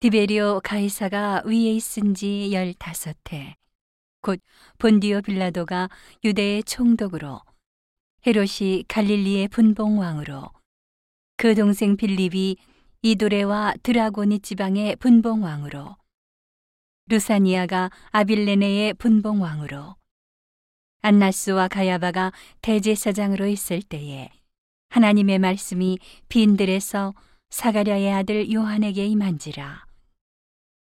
디베리오 가이사가 위에 있은 지 열다섯 해. 곧 본디오 빌라도가 유대의 총독으로 헤롯이 갈릴리의 분봉왕으로 그 동생 빌립이 이도레와 드라고니 지방의 분봉왕으로 루사니아가 아빌레네의 분봉왕으로 안나스와 가야바가 대제사장으로 있을 때에 하나님의 말씀이 빈들에서 사가랴의 아들 요한에게 임한지라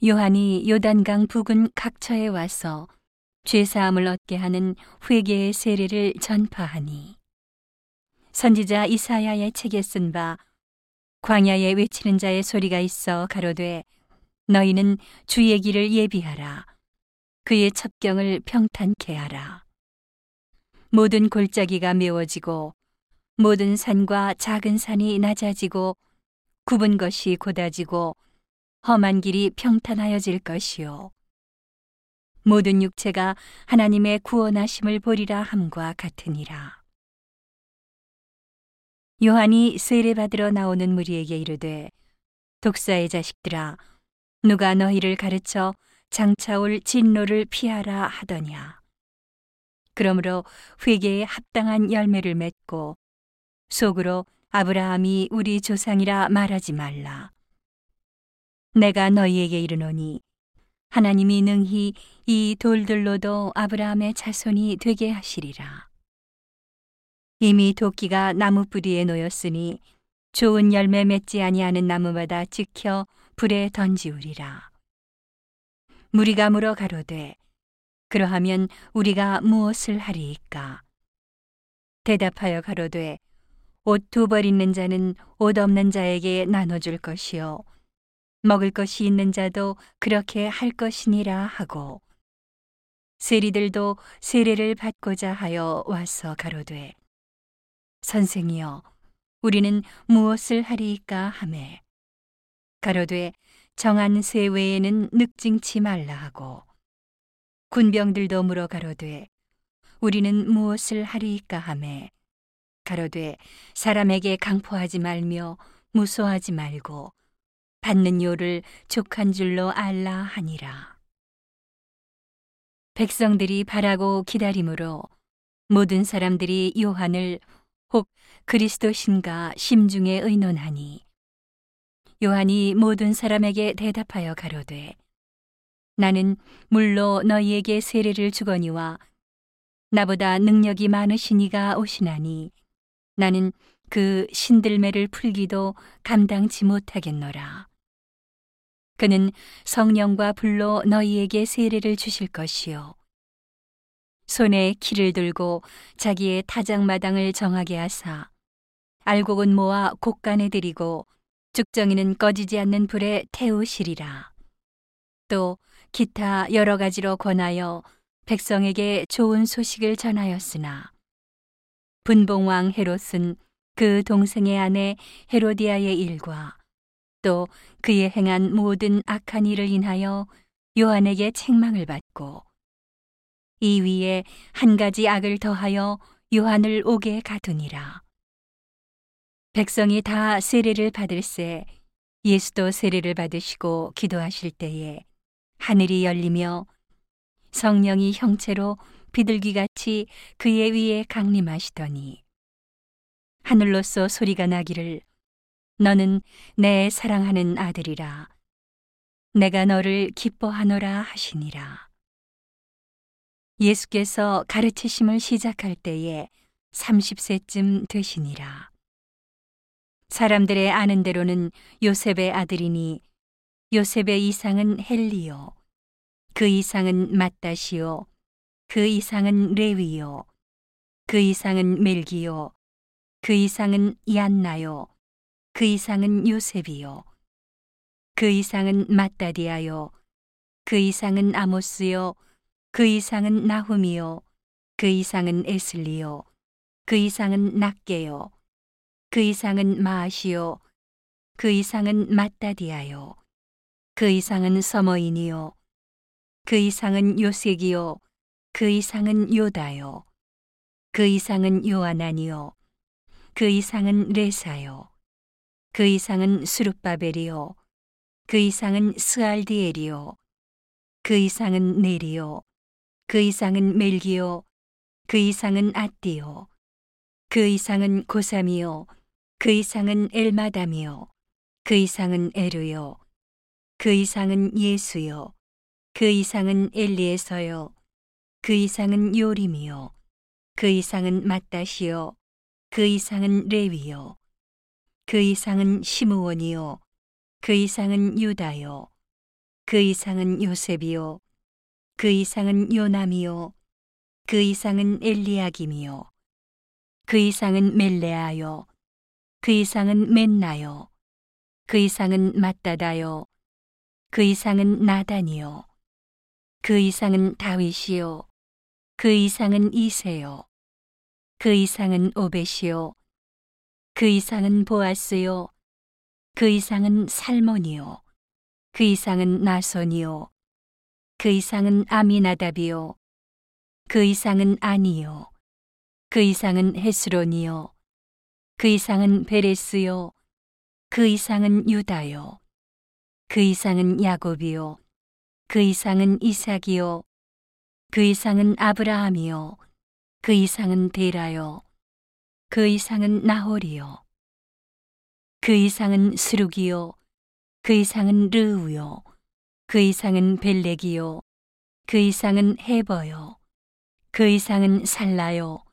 요한이 요단강 부근 각처에 와서 죄사함을 얻게 하는 회개의 세례를 전파하니 선지자 이사야의 책에 쓴 바 광야에 외치는 자의 소리가 있어 가로되 너희는 주의 길을 예비하라. 그의 첩경을 평탄케 하라. 모든 골짜기가 메워지고 모든 산과 작은 산이 낮아지고 굽은 것이 곧아지고 험한 길이 평탄하여질 것이요 모든 육체가 하나님의 구원하심을 보리라 함과 같으니라. 요한이 세례 받으러 나오는 무리에게 이르되 독사의 자식들아 누가 너희를 가르쳐 장차 올 진노를 피하라 하더냐? 그러므로 회개에 합당한 열매를 맺고 속으로 아브라함이 우리 조상이라 말하지 말라 내가 너희에게 이르노니 하나님이 능히 이 돌들로도 아브라함의 자손이 되게 하시리라. 이미 도끼가 나무 뿌리에 놓였으니 좋은 열매 맺지 아니하는 나무마다 찍혀 불에 던지우리라. 무리가 물어 가로되 그러하면 우리가 무엇을 하리이까? 대답하여 가로되 옷 두 벌 있는 자는 옷 없는 자에게 나눠줄 것이요 먹을 것이 있는 자도 그렇게 할 것이니라 하고 세리들도 세례를 받고자 하여 와서 가로되 선생이여 우리는 무엇을 하리이까 하매? 가로되 정한 세 외에는 늑징치 말라 하고 군병들도 물어 가로되 우리는 무엇을 하리이까 하매? 가로되 사람에게 강포하지 말며 무소하지 말고 받는 요를 족한 줄로 알라 하니라. 백성들이 바라고 기다림으로 모든 사람들이 요한을 혹 그리스도신가 심중에 의논하니 요한이 모든 사람에게 대답하여 가로되 나는 물로 너희에게 세례를 주거니와 나보다 능력이 많으시니가 오시나니 나는 그 신들매를 풀기도 감당치 못하겠노라. 그는 성령과 불로 너희에게 세례를 주실 것이요. 손에 키를 들고 자기의 타작마당을 정하게 하사 알곡은 모아 곡간에 들이고 죽정이는 꺼지지 않는 불에 태우시리라. 또 기타 여러 가지로 권하여 백성에게 좋은 소식을 전하였으나 분봉왕 헤롯은 그 동생의 아내 헤로디아의 일과 또 그의 행한 모든 악한 일을 인하여 요한에게 책망을 받고 이 위에 한 가지 악을 더하여 요한을 옥에 가두니라. 백성이 다 세례를 받을새 예수도 세례를 받으시고 기도하실 때에 하늘이 열리며 성령이 형체로 비둘기같이 그의 위에 강림하시더니 하늘로서 소리가 나기를 너는 내 사랑하는 아들이라. 내가 너를 기뻐하노라 하시니라. 예수께서 가르치심을 시작할 때에 30세쯤 되시니라. 사람들의 아는 대로는 요셉의 아들이니 요셉의 이상은 헬리요. 그 이상은 마따시요. 그 이상은 레위요. 그 이상은 멜기요. 그 이상은 얀나요. 그 이상은 요셉이요. 그 이상은 마따디아요. 그 이상은 아모스요. 그 이상은 나훔이요. 그 이상은 에슬리요. 그 이상은 낫게요. 그 이상은 마아시요. 그 이상은 마따디아요. 그 이상은 서머인이요. 그 이상은 요색이요. 그 이상은 요다요. 그 이상은 요아나니요. 그 이상은 레사요. 그 이상은 수룹바벨이요. 그 이상은 스알디엘이요. 그 이상은 네리요. 그 이상은 멜기요. 그 이상은 아띠요. 그 이상은 고삼이요. 그 이상은 엘마담이요. 그 이상은 에르요. 그 이상은 예수요. 그 이상은 엘리에서요. 그 이상은 요림이요. 그 이상은 마따시요. 그 이상은 레위요. 그 이상은 시므원이요. 그 이상은 유다요. 그 이상은 요셉이요. 그 이상은 요남이요. 그 이상은 엘리야김이요. 그 이상은 멜레아요. 그 이상은 맨나요. 그 이상은 마따다요. 그 이상은 나단이요. 그 이상은 다윗이요. 그 이상은 이세요. 그 이상은 오벳이요. 그 이상은 보아스요. 그 이상은 살몬이요. 그 이상은 나손이요. 그 이상은 아미나답이요. 그 이상은 아니요. 그 이상은 헤스론이요. 그 이상은 베레스요. 그 이상은 유다요. 그 이상은 야곱이요. 그 이상은 이삭이요. 그 이상은 아브라함이요. 그 이상은 데라요. 그 이상은 나홀이요. 그 이상은 스룩이요. 그 이상은 르우요. 그 이상은 벨렉이요. 그 이상은 헤버요. 그 이상은 살라요.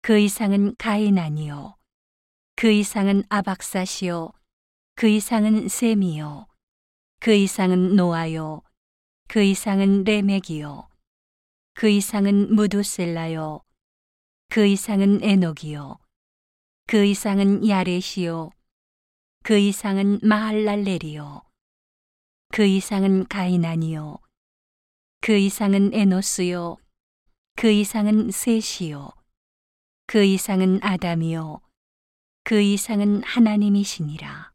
그 이상은 가이난이요. 그 이상은 아박사시요. 그 이상은 셈이요. 그 이상은 노아요. 그 이상은 레멕이요. 그 이상은 무두셀라요. 그 이상은 에녹이요. 그 이상은 야렛이요. 그 이상은 마할랄렐이요. 그 이상은 가이난이요. 그 이상은 에노스요. 그 이상은 셋이요. 그 이상은 아담이요. 그 이상은 하나님이시니라.